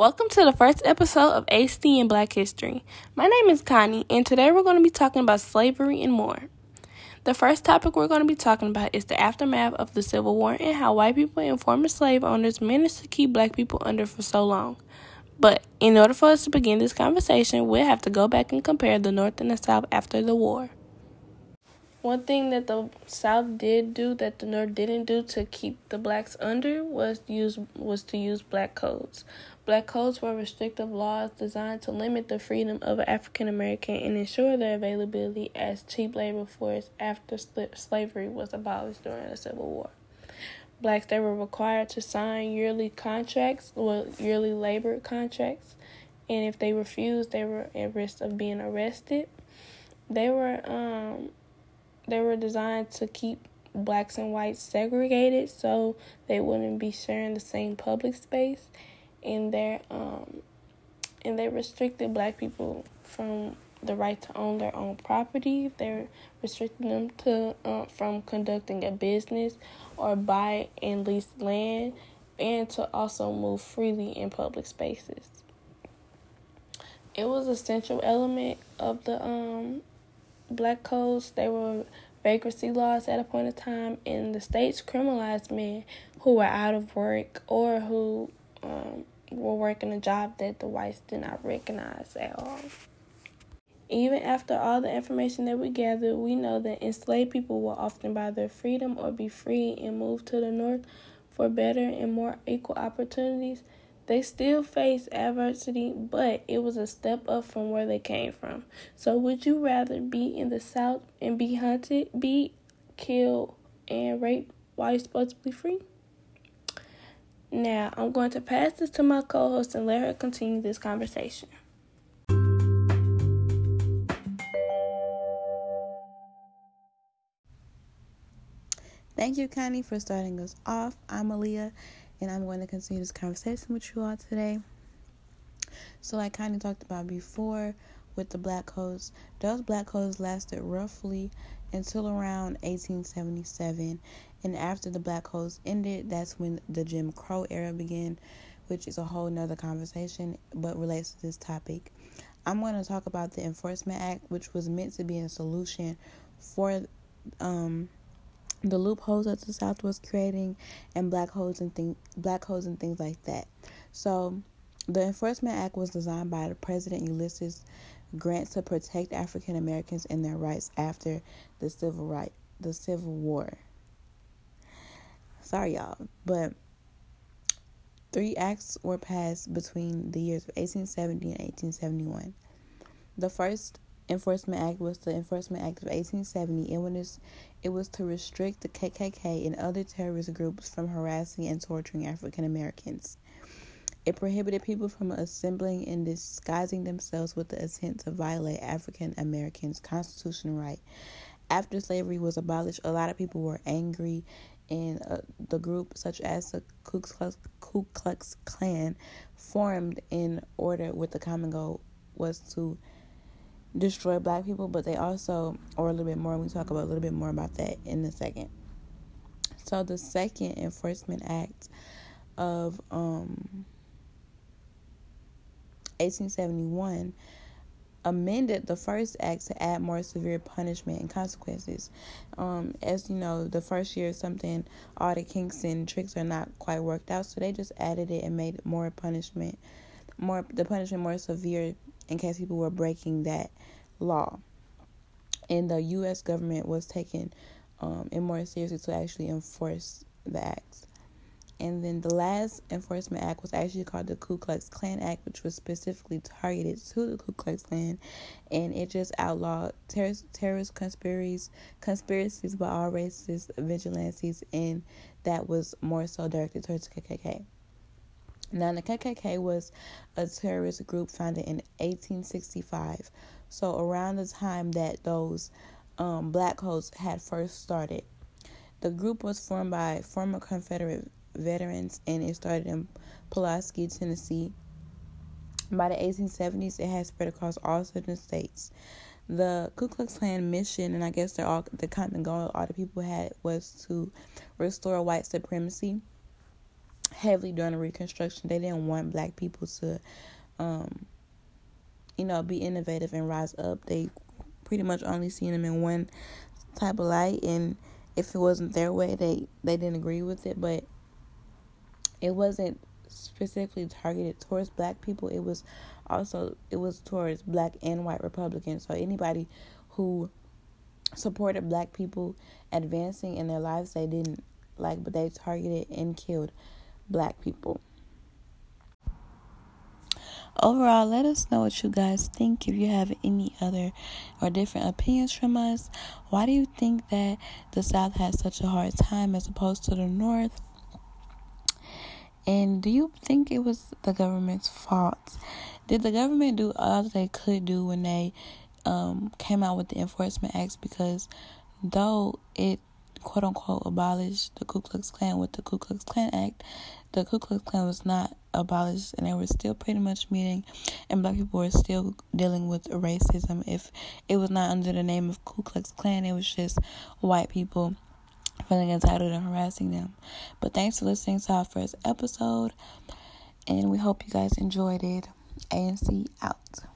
Welcome to the first episode of HD in Black History. My name is Connie, and today we're going to be talking about slavery and more. The first topic we're going to be talking about is the aftermath of the Civil War and how white people and former slave owners managed to keep black people under for so long. But in order for us to begin this conversation, we'll have to go back and compare the North and the South after the war. One thing that the South did do that the North didn't do to keep the blacks under was use was to use black codes. Black codes were restrictive laws designed to limit the freedom of African American and ensure their availability as cheap labor force after slavery was abolished during the Civil War. Blacks they were required to sign yearly contracts, well yearly labor contracts, and if they refused, they were at risk of being arrested. They were um they were designed to keep blacks and whites segregated so they wouldn't be sharing the same public space and they um and they restricted black people from the right to own their own property. They're restricting them to uh, from conducting a business or buy and lease land, and to also move freely in public spaces. It was a central element of the um, black codes. They were vagrancy laws at a point in time, and the states criminalized men who were out of work or who um, were working a job that the whites did not recognize at all. Even after all the information that we gathered, we know that enslaved people will often buy their freedom or be free and move to the north for better and more equal opportunities. They still face adversity, but it was a step up from where they came from. So, would you rather be in the South and be hunted, beat, killed, and raped while you're supposed to be free? Now, I'm going to pass this to my co host and let her continue this conversation. Thank you, Connie, for starting us off. I'm Aaliyah, and I'm going to continue this conversation with you all today. So, like Connie talked about before with the black codes, those black codes lasted roughly until around 1877. And after the black codes ended, that's when the Jim Crow era began, which is a whole nother conversation but relates to this topic. I'm going to talk about the Enforcement Act, which was meant to be a solution for um, the loopholes that the South was creating and black holes and things black holes and things like that. So the Enforcement Act was designed by President Ulysses Grant to protect African Americans and their rights after the civil right the Civil War. Sorry y'all, but three acts were passed between the years of 1870 and 1871. The first Enforcement Act was the Enforcement Act of 1870, and when it was to restrict the KKK and other terrorist groups from harassing and torturing African Americans. It prohibited people from assembling and disguising themselves with the intent to violate African Americans' constitutional right. After slavery was abolished, a lot of people were angry, and uh, the group, such as the Ku Klux, Ku Klux Klan, formed in order with the common goal was to destroy black people, but they also, or a little bit more, we talk about a little bit more about that in a second. So the second enforcement act of um, 1871 amended the first act to add more severe punishment and consequences. Um, as you know, the first year something all the kinks and tricks are not quite worked out, so they just added it and made more punishment, more the punishment more severe in case people were breaking that law. And the U.S. government was taken um, more seriously to actually enforce the acts. And then the last enforcement act was actually called the Ku Klux Klan Act, which was specifically targeted to the Ku Klux Klan, and it just outlawed terrorist, terrorist conspiracies, conspiracies by all races, vigilantes, and that was more so directed towards the KKK. Now, the KKK was a terrorist group founded in 1865. So, around the time that those um, black codes had first started, the group was formed by former Confederate veterans and it started in Pulaski, Tennessee. By the 1870s, it had spread across all southern states. The Ku Klux Klan mission, and I guess they're all the common goal all the people had was to restore white supremacy heavily during the Reconstruction. They didn't want black people to, um, you know, be innovative and rise up. They pretty much only seen them in one type of light, and if it wasn't their way, they they didn't agree with it. But it wasn't specifically targeted towards black people. It was also it was towards black and white Republicans. So anybody who supported black people advancing in their lives, they didn't like, but they targeted and killed black people. Overall, let us know what you guys think. If you have any other or different opinions from us, why do you think that the South has such a hard time as opposed to the North? And do you think it was the government's fault? Did the government do all they could do when they um, came out with the Enforcement Acts? Because though it quote unquote abolished the Ku Klux Klan with the Ku Klux Klan Act, the Ku Klux Klan was not abolished and they were still pretty much meeting and black people were still dealing with racism. If it was not under the name of Ku Klux Klan, it was just white people feeling entitled and harassing them. But thanks for listening to our first episode and we hope you guys enjoyed it. ANC out.